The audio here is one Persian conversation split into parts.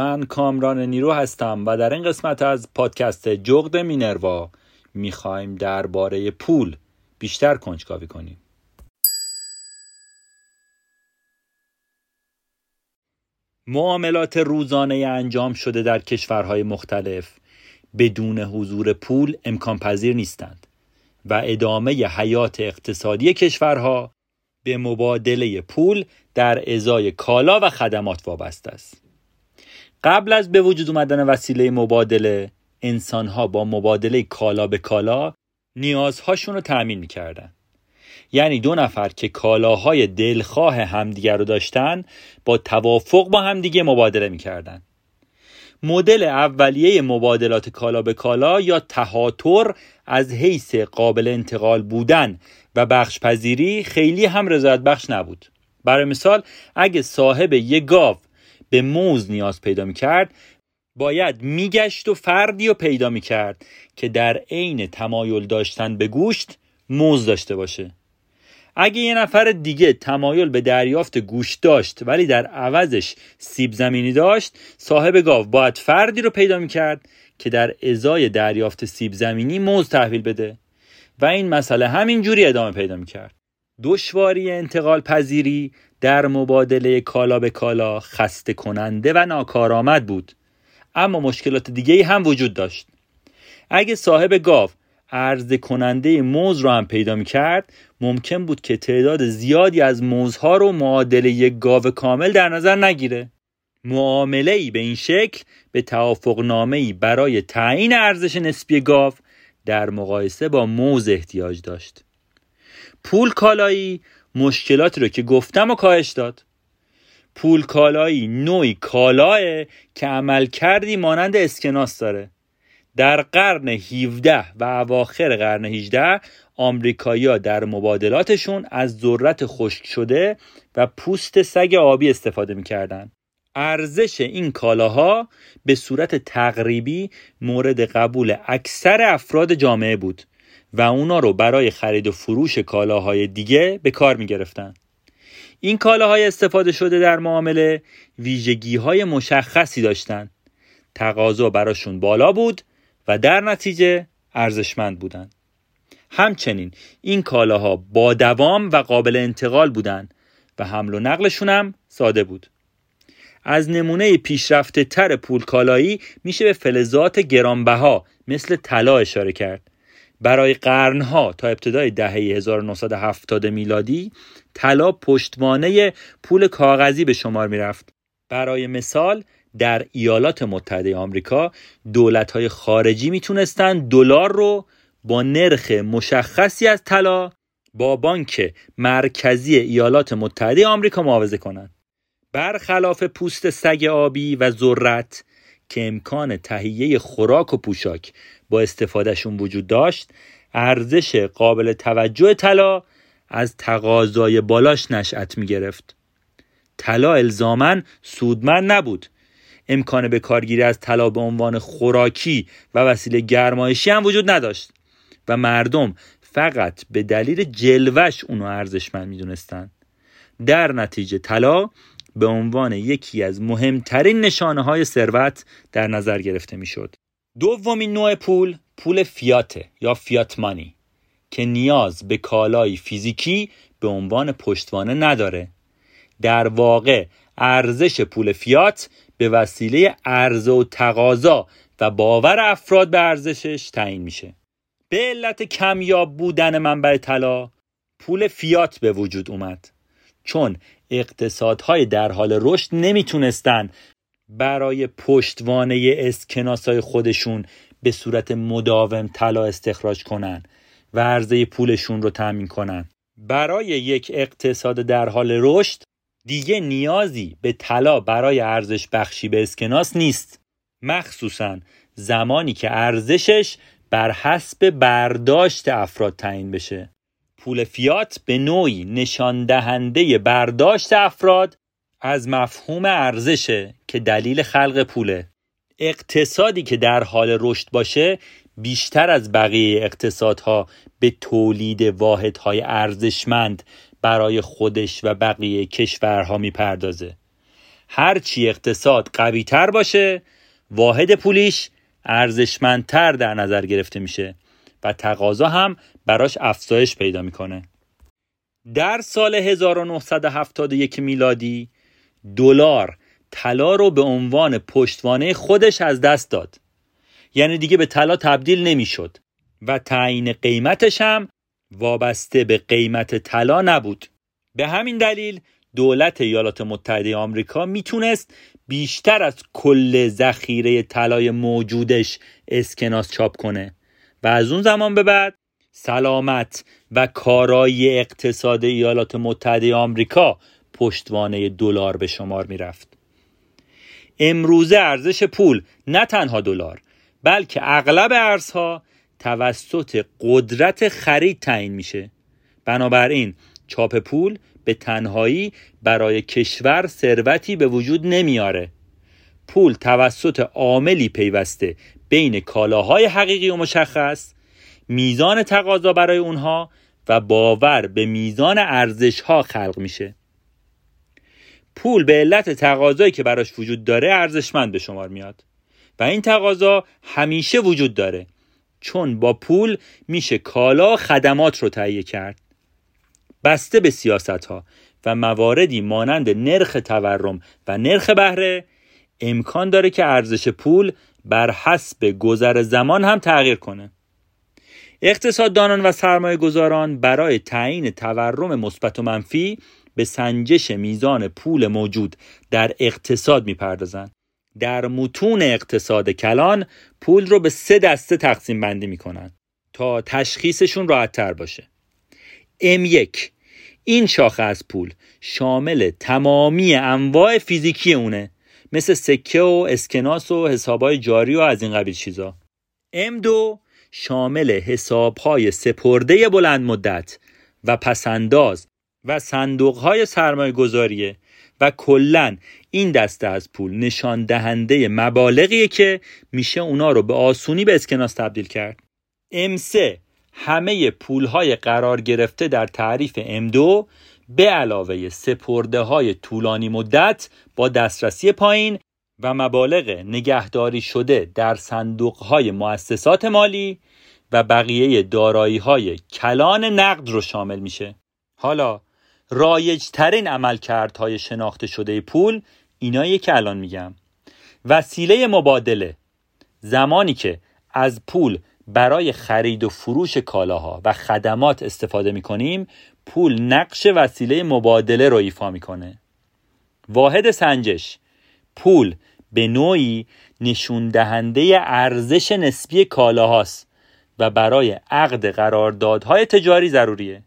من کامران نیرو هستم و در این قسمت از پادکست جغد مینروا می‌خوایم درباره پول بیشتر کنجکاوی کنیم. معاملات روزانه انجام شده در کشورهای مختلف بدون حضور پول امکان پذیر نیستند و ادامه حیات اقتصادی کشورها به مبادله پول در ازای کالا و خدمات وابسته است. قبل از به وجود اومدن وسیله مبادله انسانها با مبادله کالا به کالا نیازهاشون رو تأمین می‌کردن. یعنی دو نفر که کالاهای دلخواه همدیگر رو داشتن با توافق با همدیگه مبادله می‌کردن. مدل اولیه مبادلات کالا به کالا یا تهاتر از حیث قابل انتقال بودن و بخش پذیری خیلی هم رضایت بخش نبود. برای مثال اگه صاحب یک گاو به موز نیاز پیدا می کرد باید میگشت و فردی رو پیدا می کرد که در عین تمایل داشتن به گوشت موز داشته باشه. اگه یه نفر دیگه تمایل به دریافت گوشت داشت ولی در عوضش سیب زمینی داشت صاحب گاو باید فردی رو پیدا می کرد که در ازای دریافت سیب زمینی موز تحویل بده. و این مسئله همینجوری ادامه پیدا می کرد دشواری انتقال پذیری در مبادله کالا به کالا خسته کننده و ناکارآمد بود. اما مشکلات دیگه هم وجود داشت. اگه صاحب گاو عرضه کننده موز رو هم پیدا می کرد ممکن بود که تعداد زیادی از موزها رو معادل یک گاو کامل در نظر نگیره. معامله ای به این شکل به توافق نامه ای برای تعیین ارزش نسبی گاو در مقایسه با موز احتیاج داشت. پول کالایی مشکلاتی رو که گفتم و کاهش داد. پول کالایی نوعی کالاه که عمل کردی مانند اسکناس داره. در قرن 17 و اواخر قرن 18 آمریکایی‌ها در مبادلاتشون از ذرت خشک شده و پوست سگ آبی استفاده می‌کردن. ارزش این کالاها به صورت تقریبی مورد قبول اکثر افراد جامعه بود. و اونا رو برای خرید و فروش کالاهای دیگه به کار می گرفتن. این کالاهای استفاده شده در معامله ویژگی های مشخصی داشتند. تقاضا براشون بالا بود و در نتیجه ارزشمند بودند. همچنین این کالاها با دوام و قابل انتقال بودند و حمل و نقلشون هم ساده بود. از نمونه پیشرفته تر پول کالایی میشه به فلزات گرانبها مثل طلا اشاره کرد برای قرنها تا ابتدای دهه 1970 میلادی طلا پشتوانه پول کاغذی به شمار می‌رفت. برای مثال در ایالات متحده آمریکا دولت‌های خارجی می‌تونستند دلار رو با نرخ مشخصی از طلا با بانک مرکزی ایالات متحده آمریکا معاوضه کنند. برخلاف پوست سگ آبی و ذرت که امکان تهیه خوراک و پوشاک با استفادهشون وجود داشت ارزش قابل توجه طلا از تقاضای بالاش نشأت می گرفت طلا الزامن سودمند نبود. امکان به کارگیری از طلا به عنوان خوراکی و وسیله گرمایشی هم وجود نداشت و مردم فقط به دلیل جلوش اونو ارزشمند می‌دونستند در نتیجه طلا به عنوان یکی از مهمترین نشانه های ثروت در نظر گرفته می‌شد. دومین نوع پول پول فیاته یا فیات مانی که نیاز به کالای فیزیکی به عنوان پشتوانه نداره. در واقع ارزش پول فیات به وسیله عرضه و تقاضا و باور افراد به ارزشش تعیین میشه. به علت کمیاب بودن منبع طلا پول فیات به وجود اومد چون اقتصادهای در حال رشد نمی‌تونستن برای پشتوانه اسکناسای خودشون به صورت مداوم طلا استخراج کنن و عرضه پولشون رو تأمین کنن. برای یک اقتصاد در حال رشد دیگه نیازی به طلا برای ارزش بخشی به اسکناس نیست. مخصوصا زمانی که ارزشش بر حسب برداشت افراد تعیین بشه. پول فیات به نوعی نشان دهنده برداشت افراد از مفهوم ارزشه که دلیل خلق پوله. اقتصادی که در حال رشد باشه بیشتر از بقیه اقتصادها به تولید واحدهای ارزشمند برای خودش و بقیه کشورها می‌پردازه. هرچی اقتصاد قوی تر باشه واحد پولیش ارزشمندتر در نظر گرفته میشه و تقاضا هم براش افزایش پیدا می‌کنه. در سال 1971 میلادی دلار طلا رو به عنوان پشتوانه خودش از دست داد. یعنی دیگه به طلا تبدیل نمی‌شد و تعیین قیمتش هم وابسته به قیمت طلا نبود. به همین دلیل دولت ایالات متحده آمریکا می‌تونست بیشتر از کل ذخیره طلای موجودش اسکناس چاپ کنه و از اون زمان به بعد سلامت و کارایی اقتصاد ایالات متحده آمریکا پشتوانه دلار به شمار می‌رفت. امروزه ارزش پول نه تنها دلار بلکه اغلب ارزها توسط قدرت خرید تعیین میشه. بنابراین چاپ پول به تنهایی برای کشور ثروتی به وجود نمیاره. پول توسط عاملی پیوسته بین کالاهای حقیقی و مشخص میزان تقاضا برای اونها و باور به میزان ارزش ها خلق میشه پول به علت تقاضایی که براش وجود داره ارزشمند به شمار میاد. و این تقاضا همیشه وجود داره. چون با پول میشه کالا خدمات رو تهیه کرد. بسته به سیاست ها و مواردی مانند نرخ تورم و نرخ بهره امکان داره که ارزش پول بر حسب گذر زمان هم تغییر کنه. اقتصاددانان و سرمایه گذاران برای تعیین تورم مثبت و منفی به سنجش میزان پول موجود در اقتصاد می‌پردازند. در متون اقتصاد کلان پول رو به سه دسته تقسیم بندی می‌کنن تا تشخیصشون راحت تر باشه M1 این شاخه از پول شامل تمامی انواع فیزیکی اونه مثل سکه و اسکناس و حسابای جاری و از این قبیل چیزا. M2 شامل حسابهای سپرده بلند مدت و پسنداز و صندوقهای سرمایه گذاریه و کلا این دسته از پول نشان دهنده مبالغیه که میشه اونا رو به آسونی به اسکناس تبدیل کرد. M3 همه پولهای قرار گرفته در تعریف M2 به علاوه سپرده های طولانی مدت با دسترسی پایین و مبالغ نگهداری شده در صندوق های مؤسسات مالی و بقیه دارایی های کلان نقد رو شامل میشه. حالا رایج ترین عملکردهای شناخته شده پول اینایی که الان میگم. وسیله مبادله. زمانی که از پول برای خرید و فروش کالاها و خدمات استفاده می‌کنیم پول نقش وسیله مبادله رو ایفا می‌کنه. واحد سنجش. پول به نوعی نشون دهنده ارزش نسبی کالاهاست و برای عقد قراردادهای تجاری ضروریه.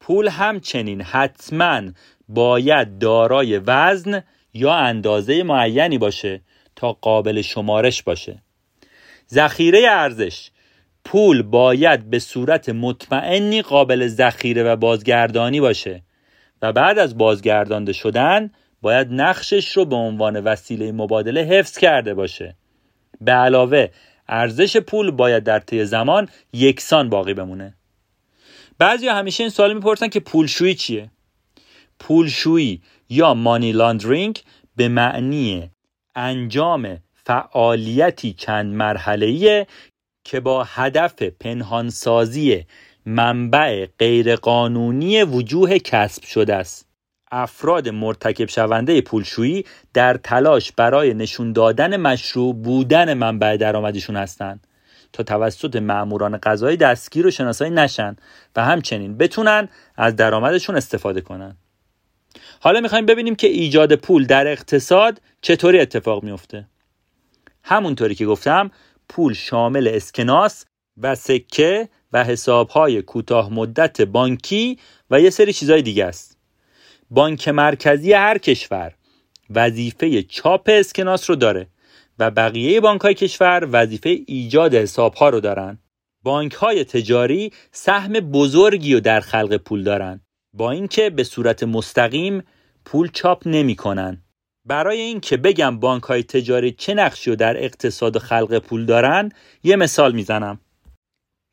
پول همچنین حتما باید دارای وزن یا اندازه معینی باشه تا قابل شمارش باشه. ذخیره ارزش پول باید به صورت مطمئنی قابل ذخیره و بازگردانی باشه و بعد از بازگردانده شدن باید نقشش رو به عنوان وسیله مبادله حفظ کرده باشه. به علاوه ارزش پول باید در طی زمان یکسان باقی بمونه. بعضی همیشه این سوال می‌پرسن که پولشویی چیه؟ پولشویی یا مانی لاندرینگ به معنی انجام فعالیتی چند مرحله‌ایه که با هدف پنهانسازی منبع غیرقانونی وجوه کسب شده است. افراد مرتکب شونده پولشویی در تلاش برای نشون دادن مشروع بودن منبع درآمدشون هستند. تا توسط ماموران قضایی دستگیر و شناسایی نشن و همچنین بتونن از درآمدشون استفاده کنن. حالا می‌خوایم ببینیم که ایجاد پول در اقتصاد چطوری اتفاق میفته همونطوری که گفتم پول شامل اسکناس و سکه و حسابهای کوتاه مدت بانکی و یه سری چیزهای دیگه است. بانک مرکزی هر کشور وظیفه چاپ اسکناس رو داره. و بقیه بانک های کشور وظیفه ایجاد حساب ها رو دارن. بانک های تجاری سهم بزرگی رو در خلق پول دارن. با اینکه به صورت مستقیم پول چاپ نمی‌کنن. برای اینکه بگم بانک های تجاری چه نقشی رو در اقتصاد و خلق پول دارن یه مثال می‌زنم.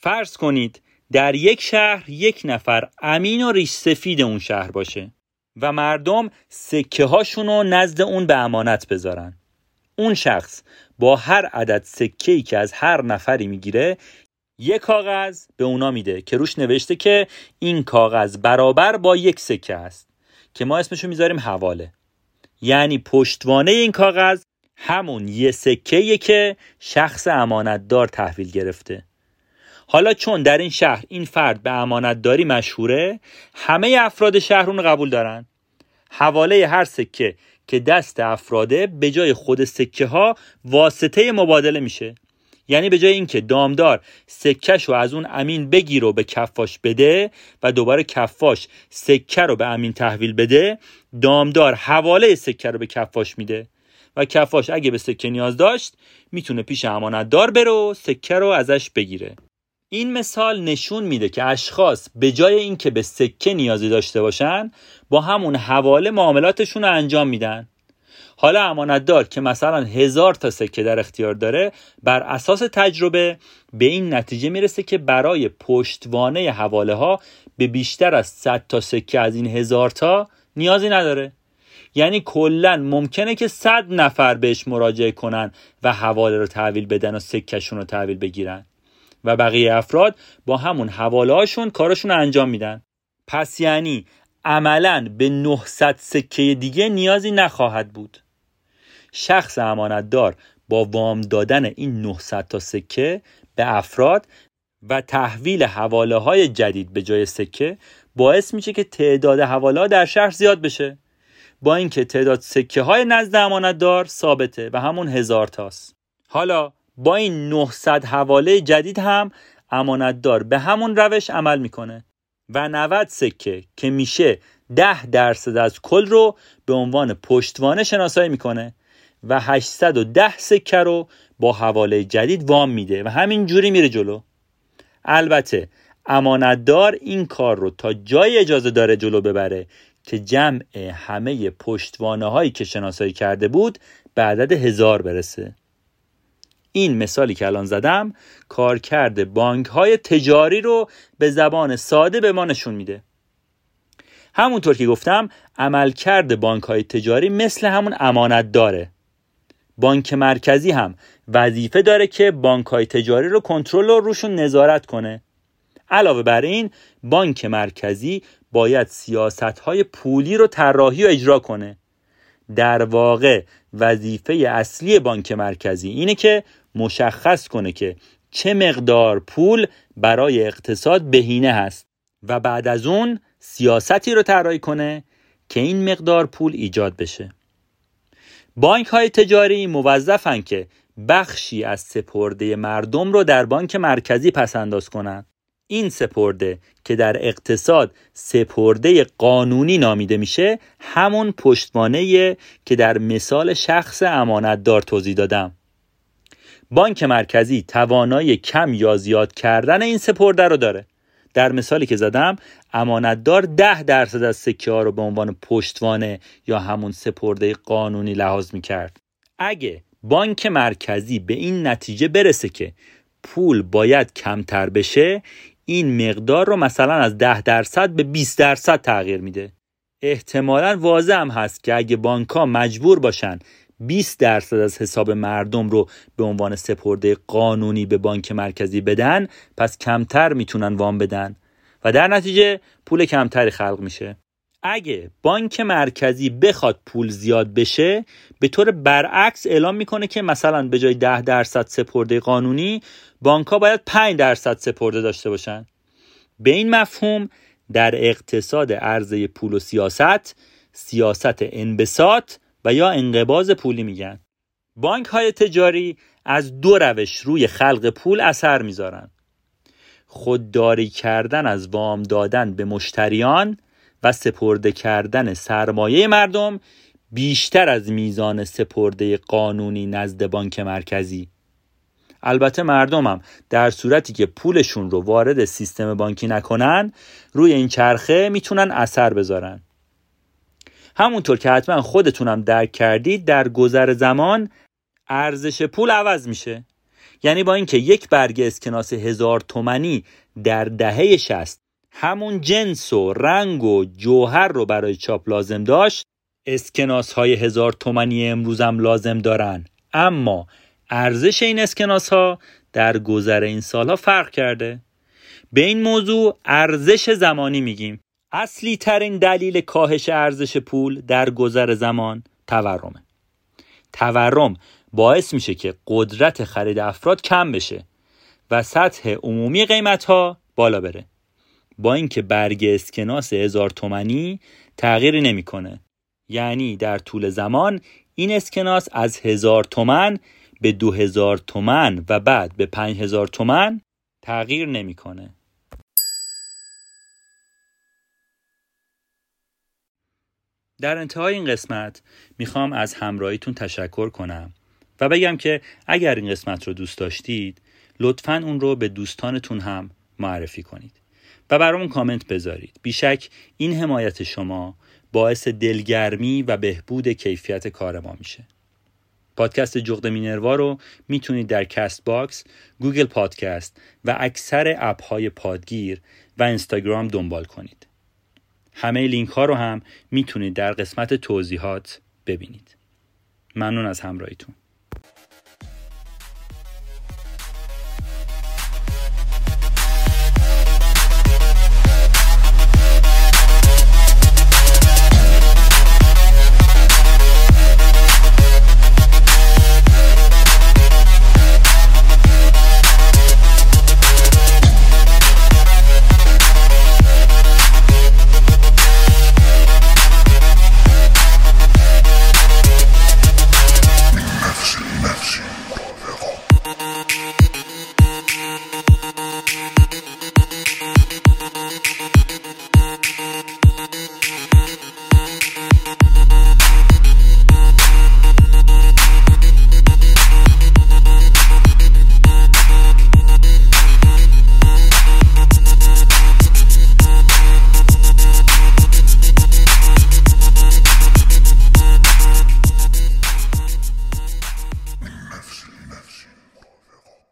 فرض کنید در یک شهر یک نفر امین و ریش سفید اون شهر باشه و مردم سکه هاشون نزد اون به امانت بذارن. اون شخص با هر عدد سکه ای که از هر نفری می‌گیره یک کاغذ به اونا میده که روش نوشته که این کاغذ برابر با یک سکه است که ما اسمشو می‌ذاریم حواله. یعنی پشتوانه این کاغذ همون یه سکه که شخص امانتدار تحویل گرفته. حالا چون در این شهر این فرد به امانتداری مشهوره همه افراد شهر اون قبول دارن. حواله هر سکه که دست افراده به جای خود سکه ها واسطه مبادله میشه. یعنی به جای اینکه دامدار سکش رو از اون امین بگیر و به کفاش بده و دوباره کفاش سکه رو به امین تحویل بده دامدار حواله سکه رو به کفاش میده. و کفاش اگه به سکه نیاز داشت می‌تونه پیش امانتدار بره و سکه رو ازش بگیره. این مثال نشون میده که اشخاص به جای اینکه به سکه نیازی داشته باشن با همون حواله معاملاتشون رو انجام میدن. حالا امانتدار که مثلا هزار تا سکه در اختیار داره بر اساس تجربه به این نتیجه می‌رسه که برای پشتوانه حواله ها به بیشتر از 100 تا سکه از این هزار تا نیازی نداره. یعنی کلا ممکنه که 100 نفر بهش مراجعه کنن و حواله رو تحویل بدن و سکهشون رو تحویل بگیرن. و بقیه افراد با همون هاشون کارشون رو انجام میدن. پس یعنی عملا به 900 سکه دیگه نیازی نخواهد بود. شخص امانتدار با وام دادن این 900 تا سکه به افراد و تحویل حواله های جدید به جای سکه باعث میشه که تعداد حواله در شهر زیاد بشه. با اینکه تعداد سکه های نزد امانتدار ثابته و همون هزار تاست. حالا با این 900 حواله جدید هم امانتدار به همون روش عمل می‌کنه. و 90 سکه که میشه 10 درصد از کل رو به عنوان پشتوانه شناسایی می‌کنه و 810 سکه رو با حواله جدید وام میده و همین جوری میره جلو. البته امانتدار این کار رو تا جای اجازه داره جلو ببره که جمع همه پشتوانه هایی که شناسایی کرده بود به عدد هزار برسه. این مثالی که الان زدم کارکرد بانک های تجاری رو به زبان ساده به ما نشون میده. همونطور که گفتم عملکرد بانک های تجاری مثل همون امانت داره. بانک مرکزی هم وظیفه داره که بانک های تجاری رو کنترل و روشون نظارت کنه. علاوه بر این بانک مرکزی باید سیاست های پولی رو طراحی و اجرا کنه. در واقع وظیفه اصلی بانک مرکزی اینه که مشخص کنه که چه مقدار پول برای اقتصاد بهینه هست و بعد از اون سیاستی رو طراحی کنه که این مقدار پول ایجاد بشه. بانک های تجاری موظفن که بخشی از سپرده مردم رو در بانک مرکزی پسنداز کنند این سپرده که در اقتصاد سپرده قانونی نامیده میشه همون پشتوانه که در مثال شخص امانتدار توضیح دادم. بانک مرکزی توانایی کم یا زیاد کردن این سپرده رو داره. در مثالی که زدم امانتدار ده درصد از سکه ها رو به عنوان پشتوانه یا همون سپرده قانونی لحاظ می‌کرد. اگه بانک مرکزی به این نتیجه برسه که پول باید کمتر بشه این مقدار رو مثلا از ده درصد به 20 درصد تغییر میده. احتمالا واضح هم هست که اگه بانک مجبور باشن 20 درصد از حساب مردم رو به عنوان سپرده قانونی به بانک مرکزی بدن پس کمتر می‌تونن وام بدن. و در نتیجه پول کمتری خلق میشه. اگه بانک مرکزی بخواد پول زیاد بشه به طور برعکس اعلام می‌کنه که مثلا به جای 10 درصد سپرده قانونی بانک ها باید 5 درصد سپرده داشته باشن. به این مفهوم در اقتصاد عرضه پول و سیاست سیاست انبساط و یا انقباز پولی میگن. بانک های تجاری از دو روش روی خلق پول اثر می‌ذارن. خودداری کردن از وام دادن به مشتریان و سپرده کردن سرمایه مردم بیشتر از میزان سپرده قانونی نزد بانک مرکزی. البته مردمم در صورتی که پولشون رو وارد سیستم بانکی نکنن روی این چرخه می‌تونن اثر بذارن. همونطور که حتما خودتونم درک کردید در گذر زمان ارزش پول عوض میشه. یعنی با اینکه یک برگ اسکناس هزار تومنی در دهه شست همون جنس و رنگ و جوهر رو برای چاپ لازم داشت اسکناس های هزار تومنی امروزم لازم دارن. اما ارزش این اسکناس ها در گذر این سالها فرق کرده. به این موضوع ارزش زمانی میگیم. اصلی ترین دلیل کاهش ارزش پول در گذر زمان تورمه تورم باعث میشه که قدرت خرید افراد کم بشه و سطح عمومی قیمت ها بالا بره. با اینکه برگ اسکناس هزار تومنی تغییری نمی‌کنه. یعنی در طول زمان این اسکناس از هزار تومن به دو هزار تومن و بعد به پنج هزار تومن تغییر نمی‌کنه. در انتهای این قسمت می‌خوام از همراهیتون تشکر کنم و بگم که اگر این قسمت رو دوست داشتید لطفا اون رو به دوستانتون هم معرفی کنید و برامون کامنت بذارید بیشک این حمایت شما باعث دلگرمی و بهبود کیفیت کار ما میشه پادکست جغد مینروا رو می‌تونید در کست باکس، گوگل پادکست و اکثر app های پادگیر و اینستاگرام دنبال کنید. همه لینک ها رو هم می‌تونید در قسمت توضیحات ببینید. ممنون از همراهیتون.